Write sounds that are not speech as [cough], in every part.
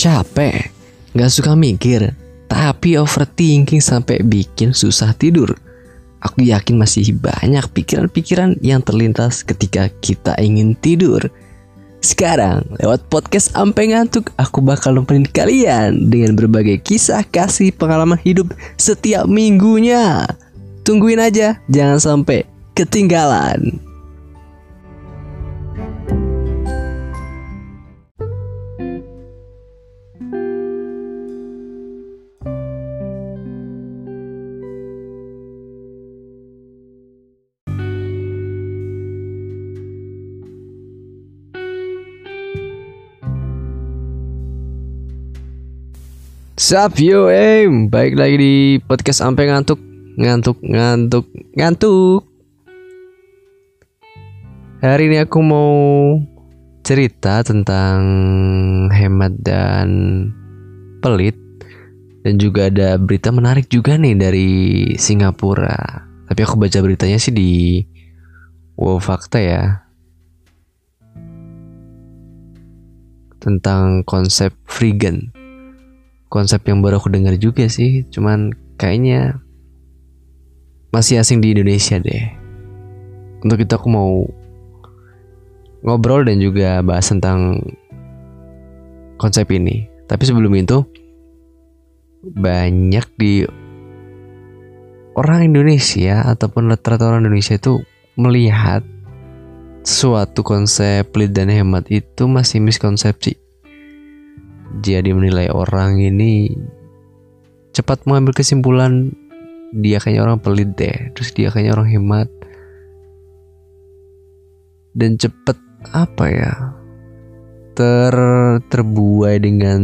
capek, gak suka mikir, tapi overthinking sampai bikin susah tidur. Aku yakin masih banyak pikiran-pikiran yang terlintas ketika kita ingin tidur. Sekarang, lewat podcast Ampe Ngantuk, aku bakal nemenin kalian dengan berbagai kisah kasih pengalaman hidup setiap minggunya. Tungguin aja, jangan sampai ketinggalan. Sup yo em? Baik lagi di podcast sampai ngantuk. Ngantuk ngantuk ngantuk. Hari ini aku mau cerita tentang hemat dan pelit. Dan juga ada berita menarik juga nih dari Singapura. Tapi aku baca beritanya sih di Wow Fakta ya. Tentang konsep freegan konsep yang baru aku dengar juga sih. Cuman kayaknya masih asing di Indonesia deh. Untuk itu aku mau ngobrol dan juga bahas tentang konsep ini. Tapi sebelum itu banyak di orang Indonesia ataupun rata-rata orang Indonesia itu melihat suatu konsep pelit dan hemat itu masih miskonsepsi jadi menilai orang ini cepat mengambil kesimpulan dia kayaknya orang pelit deh terus dia kayaknya orang hemat. Dan cepet apa ya ter terbuai dengan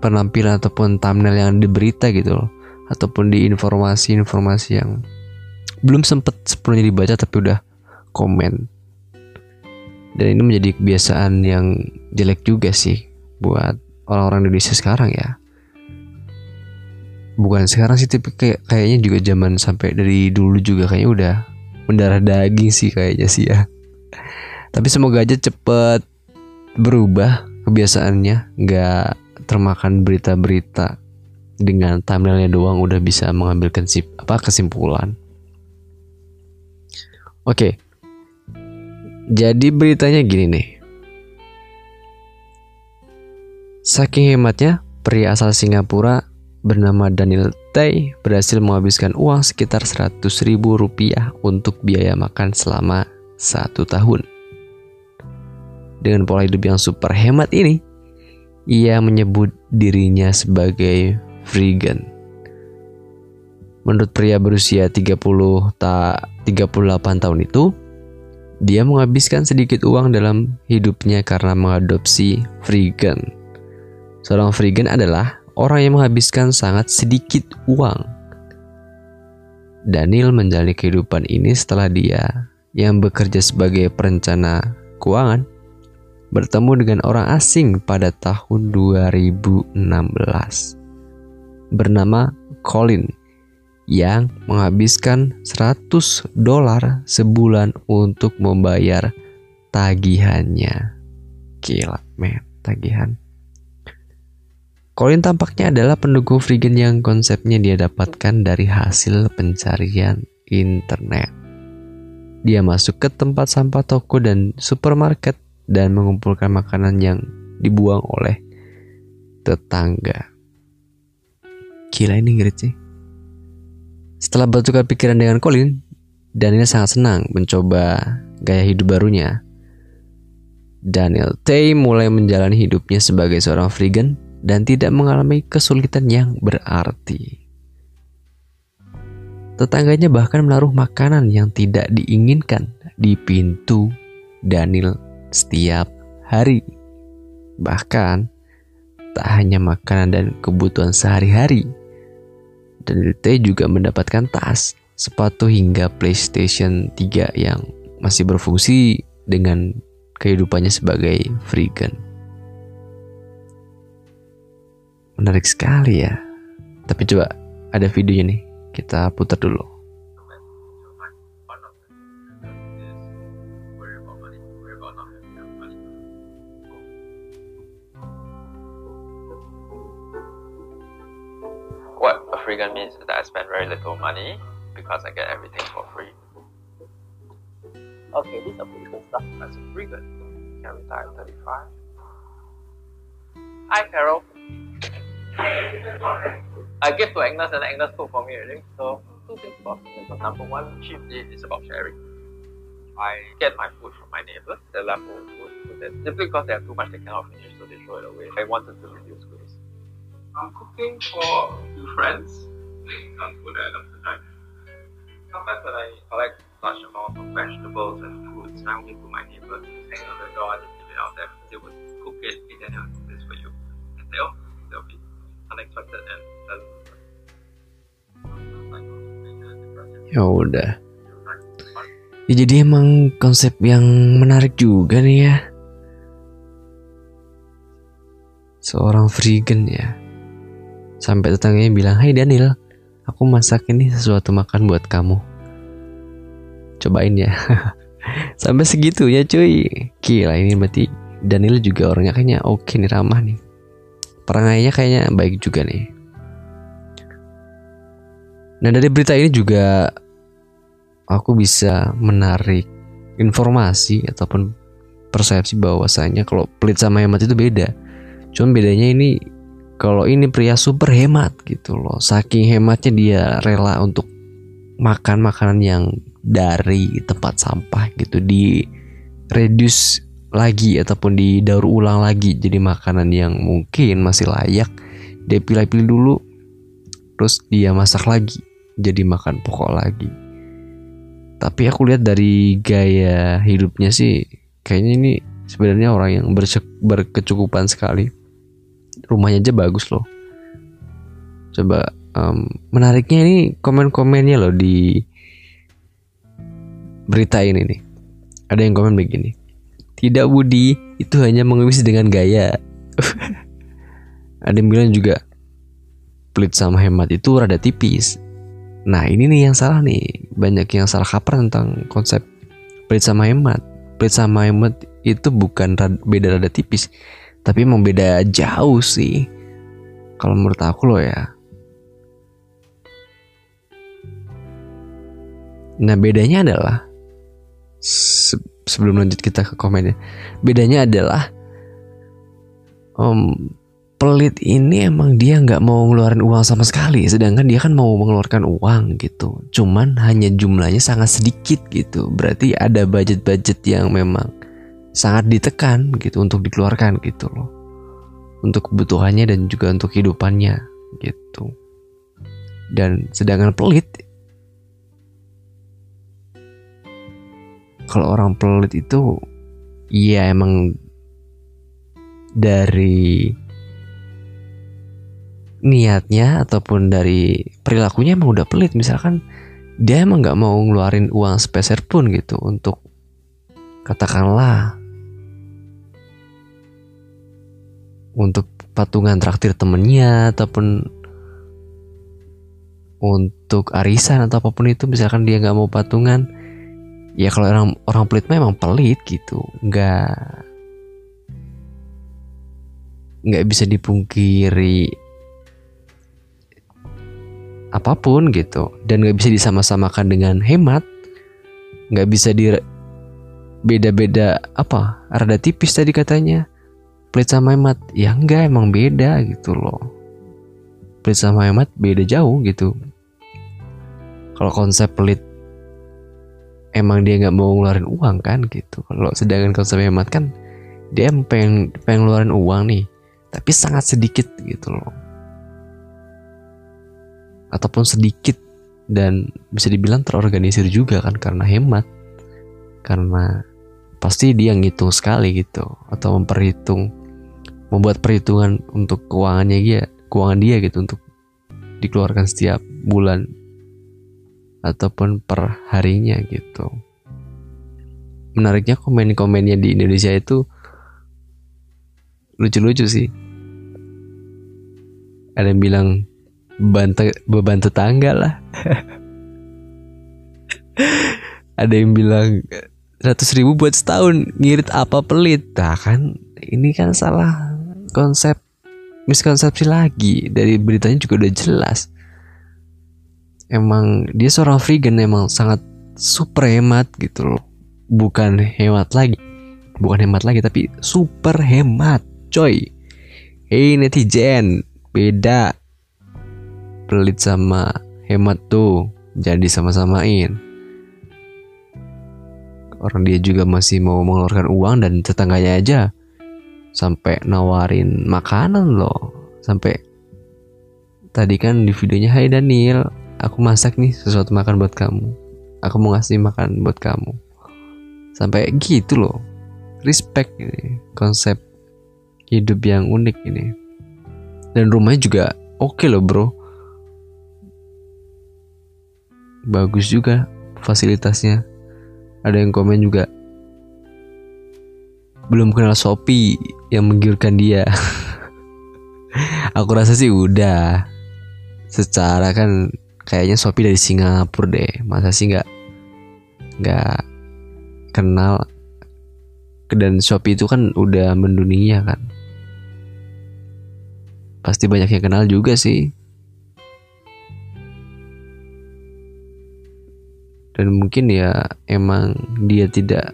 penampilan ataupun thumbnail yang diberita gitu loh ataupun di informasi-informasi yang belum sempet sepenuhnya dibaca tapi udah komen dan ini menjadi kebiasaan yang jelek juga sih buat orang-orang Indonesia sekarang ya. Bukan sekarang sih tapi kayak kayaknya juga zaman sampai dari dulu juga kayaknya udah mendarah daging sih kayaknya sih ya. Tapi semoga aja cepet berubah kebiasaannya. Nggak termakan berita-berita dengan thumbnailnya doang udah bisa mengambil kesimpulan. Oke jadi beritanya gini nih Saking hematnya, pria asal Singapura bernama Daniel Tay berhasil menghabiskan uang sekitar 100 ribu rupiah untuk biaya makan selama satu tahun. Dengan pola hidup yang super hemat ini, ia menyebut dirinya sebagai freegan. Menurut pria berusia 30 tak 38 tahun itu, dia menghabiskan sedikit uang dalam hidupnya karena mengadopsi freegan. Seorang freegan adalah orang yang menghabiskan sangat sedikit uang. Daniel menjalani kehidupan ini setelah dia yang bekerja sebagai perencana keuangan bertemu dengan orang asing pada tahun 2016 bernama Colin yang menghabiskan 100 dolar sebulan untuk membayar tagihannya. Gila, men, tagihan. Colin tampaknya adalah pendukung freegan yang konsepnya dia dapatkan dari hasil pencarian internet. Dia masuk ke tempat sampah toko dan supermarket dan mengumpulkan makanan yang dibuang oleh tetangga. Gila ini ngeri sih. Setelah bertukar pikiran dengan Colin, Daniel sangat senang mencoba gaya hidup barunya. Daniel Tay mulai menjalani hidupnya sebagai seorang freegan dan tidak mengalami kesulitan yang berarti. Tetangganya bahkan menaruh makanan yang tidak diinginkan di pintu Daniel setiap hari. Bahkan tak hanya makanan dan kebutuhan sehari-hari. Daniel T juga mendapatkan tas, sepatu hingga PlayStation 3 yang masih berfungsi dengan kehidupannya sebagai freegan. Menarik sekali ya. Tapi coba ada videonya nih. Kita putar dulu. Freegan means that I spend very little money because I get everything for free. Okay, this is a pretty good stuff. That's a freegan. Can retire at 35. Hi, Carol. I give to Agnes and Agnes cook for me already. So two things about me. Number one, chiefly is about sharing. I get my food from my neighbors, the leftover food, that simply because they have too much they cannot finish, so they throw it away. I wanted to reduce waste. I'm cooking for few friends. Some food at the time. Sometimes when I collect large amounts of vegetables and fruits, I only put my neighbors hang on the door and leave it out there. They would cook it, and then I'll cook this for you. And they'll, they'll be unexpected and pleasant. Ya udah. Ya, jadi emang konsep yang menarik juga nih ya. Seorang vegan ya. Sampai tetangganya bilang, Hai Daniel, aku masak ini sesuatu makan buat kamu. Cobain ya. [laughs] Sampai segitu ya cuy. Gila ini berarti Daniel juga orangnya kayaknya oke nih ramah nih. Perangainya kayaknya baik juga nih. Nah dari berita ini juga aku bisa menarik informasi ataupun persepsi bahwasanya kalau pelit sama hemat itu beda. Cuman bedanya ini kalau ini pria super hemat gitu loh. Saking hematnya dia rela untuk makan makanan yang dari tempat sampah gitu. Di reduce lagi ataupun didaur ulang lagi. Jadi makanan yang mungkin masih layak dia pilih-pilih dulu. Terus dia masak lagi. Jadi makan pokok lagi. Tapi aku lihat dari gaya hidupnya sih kayaknya ini sebenarnya orang yang berkecukupan sekali rumahnya aja bagus loh. Coba um, menariknya ini komen-komennya loh di berita ini nih. Ada yang komen begini tidak Budi itu hanya mengemis dengan gaya. [laughs] Ada yang bilang juga pelit sama hemat itu rada tipis. Nah ini nih yang salah nih. Banyak yang salah kaprah tentang konsep pelit sama hemat. Pelit sama hemat itu bukan rada, beda rada tipis tapi emang beda jauh sih. Kalau menurut aku loh ya. Nah bedanya adalah se sebelum lanjut kita ke komennya bedanya adalah um, pelit ini emang dia nggak mau ngeluarin uang sama sekali. Sedangkan dia kan mau mengeluarkan uang gitu. Cuman hanya jumlahnya sangat sedikit gitu. Berarti ada budget-budget yang memang sangat ditekan gitu untuk dikeluarkan gitu loh. Untuk kebutuhannya dan juga untuk kehidupannya gitu. Dan sedangkan pelit kalau orang pelit itu ya emang dari niatnya ataupun dari perilakunya emang udah pelit. Misalkan dia emang nggak mau ngeluarin uang sepeser pun gitu untuk katakanlah untuk patungan traktir temennya ataupun untuk arisan atau apa pun itu misalkan dia nggak mau patungan ya kalau orang orang pelit memang pelit gitu. Nggak nggak bisa dipungkiri apa pun gitu. Dan nggak bisa disama-samakan dengan hemat. Nggak bisa di beda-beda apa rada tipis tadi katanya pelit sama hemat ya enggak emang beda gitu loh. Pelit sama hemat beda jauh gitu. Kalau konsep pelit emang dia nggak mau ngeluarin uang kan gitu. Kalau sedangkan konsep hemat kan dia pengen pengen ngeluarin uang nih. Tapi sangat sedikit gitu loh. Ataupun sedikit dan bisa dibilang terorganisir juga kan karena hemat. Karena pasti dia ngitung sekali gitu atau memperhitung membuat perhitungan untuk keuangannya dia, keuangan dia gitu untuk dikeluarkan setiap bulan ataupun per harinya gitu. Menariknya komen-komennya di Indonesia itu lucu-lucu sih. Ada yang bilang beban, beban tetangga lah. [laughs] Ada yang bilang ratus ribu buat setahun ngirit apa pelit. Nah kan ini kan salah konsep miskonsepsi lagi. Dari beritanya juga udah jelas. Emang dia seorang vegan emang sangat super hemat gitu loh. Bukan hemat lagi. Bukan hemat lagi tapi super hemat coy. Hey netizen. Beda. Pelit sama hemat tuh. Jadi sama-samain. Orang dia juga masih mau mengeluarkan uang dan tetangganya aja sampai nawarin makanan loh. Sampai tadi kan di videonya Hai Daniel aku masak nih sesuatu makan buat kamu. Aku mau ngasih makan buat kamu. Sampai gitu loh. Respect ini konsep hidup yang unik ini. Dan rumahnya juga oke okay loh bro. Bagus juga fasilitasnya. Ada yang komen juga belum kenal Shopee yang menggiurkan dia. Aku rasa sih udah. Secara kan kayaknya Shopee dari Singapura deh. Masa sih nggak nggak kenal? Dan Shopee itu kan udah mendunia kan. Pasti banyak yang kenal juga sih. Dan mungkin ya emang dia tidak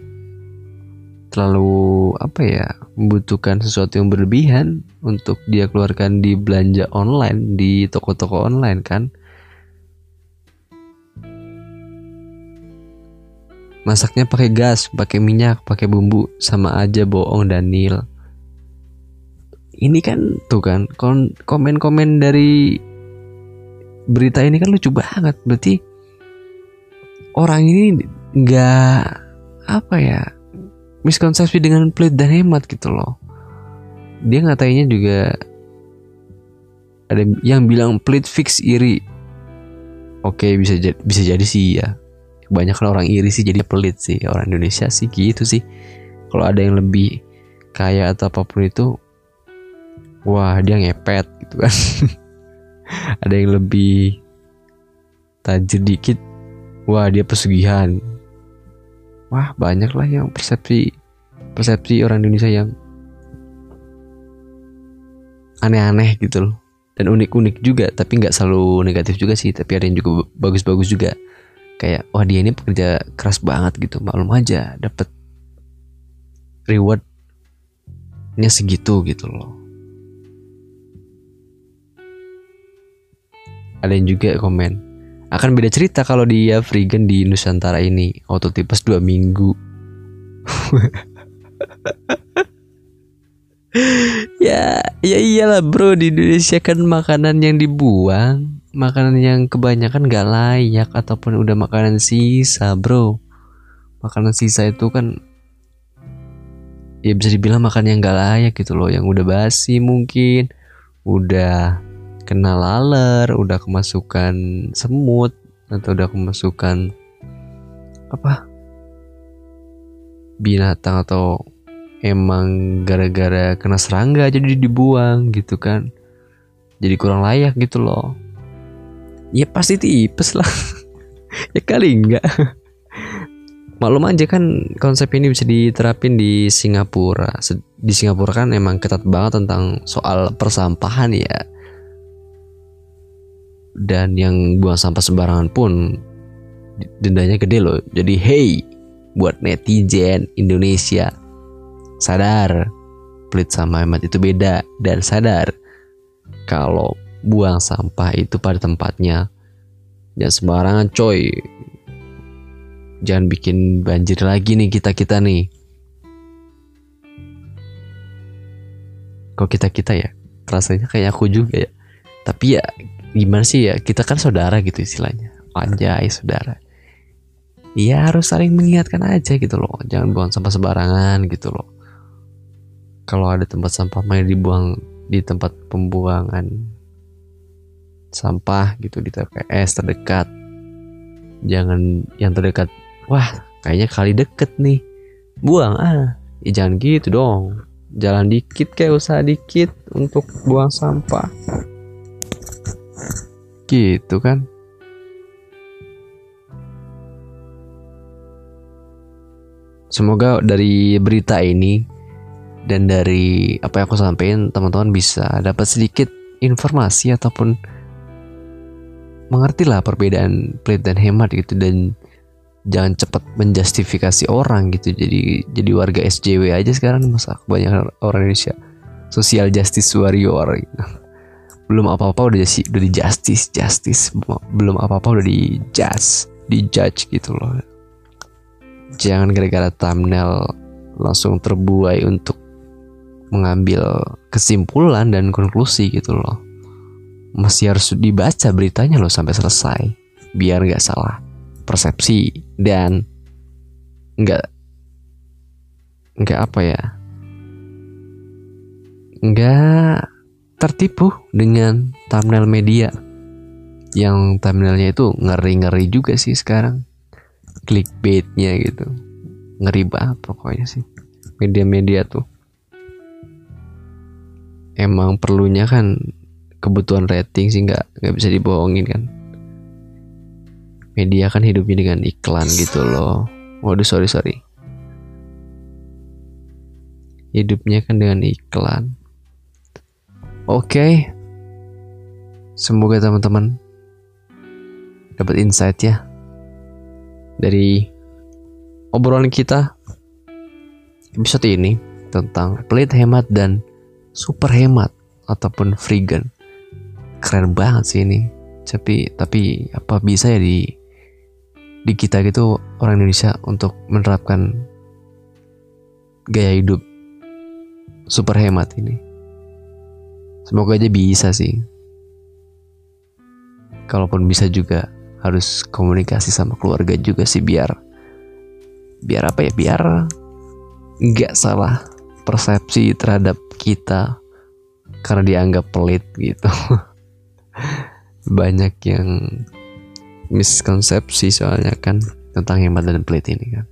terlalu apa ya membutuhkan sesuatu yang berlebihan untuk dia keluarkan di belanja online di toko-toko online kan? Masaknya pakai gas pakai minyak pakai bumbu sama aja bohong Daniel. Ini kan tuh kan komen-komen dari berita ini kan lucu banget. Berarti orang ini nggak apa ya miskonsepsi dengan pelit dan hemat gitu loh. Dia ngatainya juga ada yang bilang pelit fix iri. Oke bisa jadi bisa jadi sih ya. Banyak orang iri sih jadi pelit sih. Orang Indonesia sih gitu sih. Kalau ada yang lebih kaya atau apa pun itu wah dia ngepet gitu kan. [laughs] Ada yang lebih tajir dikit wah dia pesugihan wah banyak lah yang persepsi persepsi orang Indonesia yang aneh-aneh gitu loh. Dan unik-unik juga tapi nggak selalu negatif juga sih tapi ada yang juga bagus-bagus juga. Kayak wah dia ini pekerja keras banget gitu maklum aja dapat rewardnya segitu gitu loh. Ada yang juga komen akan beda cerita kalau dia freegan di Nusantara ini. Auto tipes dua minggu. [laughs] Ya ya iyalah bro di Indonesia kan makanan yang dibuang. Makanan yang kebanyakan gak layak ataupun udah makanan sisa bro. Makanan sisa itu kan ya bisa dibilang makan yang gak layak gitu loh. Yang udah basi mungkin udah kena laler, udah kemasukan semut atau udah kemasukan apa? Binatang atau emang gara-gara kena serangga jadi dibuang gitu kan. Jadi kurang layak gitu loh. Ya pasti tipes lah. [laughs] Ya kali enggak. Maklum aja kan konsep ini bisa diterapin di Singapura. Di Singapura kan emang ketat banget tentang soal persampahan ya dan yang buang sampah sembarangan pun dendanya gede loh. Jadi hey buat netizen Indonesia sadar pelit sama hemat itu beda dan sadar kalau buang sampah itu pada tempatnya. Jangan sembarangan coy. Jangan bikin banjir lagi nih kita kita nih. Kok kita kita ya? Rasanya kayak aku juga ya. Tapi ya gimana sih ya? Kita kan saudara gitu istilahnya. Anjay saudara. Ya harus saling mengingatkan aja gitu loh. Jangan buang sampah sembarangan gitu loh. Kalau ada tempat sampah main dibuang di tempat pembuangan sampah gitu di TPS terdekat. Jangan yang terdekat wah kayaknya kali deket nih. Buang ah. Ya jangan gitu dong. Jalan dikit kayak usaha dikit untuk buang sampah gitu kan? Semoga dari berita ini dan dari apa yang aku sampaikan teman-teman bisa dapat sedikit informasi ataupun mengertilah perbedaan pelit dan hemat gitu dan jangan cepat menjustifikasi orang gitu. Jadi jadi warga SJW aja sekarang masa banyak orang Indonesia. Social justice warrior gitu. Belum apa-apa udah jadi udah di justice justice. Belum apa-apa udah di judge di judge gitu loh. Jangan gara-gara thumbnail langsung terbuai untuk mengambil kesimpulan dan konklusi gitu loh. Masih harus dibaca beritanya loh sampai selesai. Biar nggak salah persepsi dan nggak nggak apa ya? Nggak tertipu dengan thumbnail media. Yang thumbnailnya itu ngeri-ngeri juga sih sekarang. Clickbaitnya gitu. Ngeri banget pokoknya sih. Media-media tuh. Emang perlunya kan kebutuhan rating sih nggak nggak bisa dibohongin kan. Media kan hidupnya dengan iklan gitu loh. Waduh sorry sorry. Hidupnya kan dengan iklan oke. Okay. semoga teman-teman dapat insight ya dari obrolan kita episode ini tentang pelit hemat dan super hemat ataupun freegan keren banget sih ini. Tapi tapi apa bisa ya di di kita gitu orang Indonesia untuk menerapkan gaya hidup super hemat ini semoga aja bisa sih kalaupun bisa juga harus komunikasi sama keluarga juga sih biar biar apa ya biar nggak salah persepsi terhadap kita karena dianggap pelit gitu [laughs] banyak yang miskonsepsi soalnya kan tentang hemat dan pelit ini kan.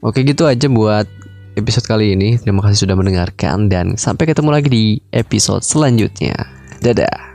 Oke gitu aja buat episode kali ini. Terima kasih sudah mendengarkan dan sampai ketemu lagi di episode selanjutnya. Dadah.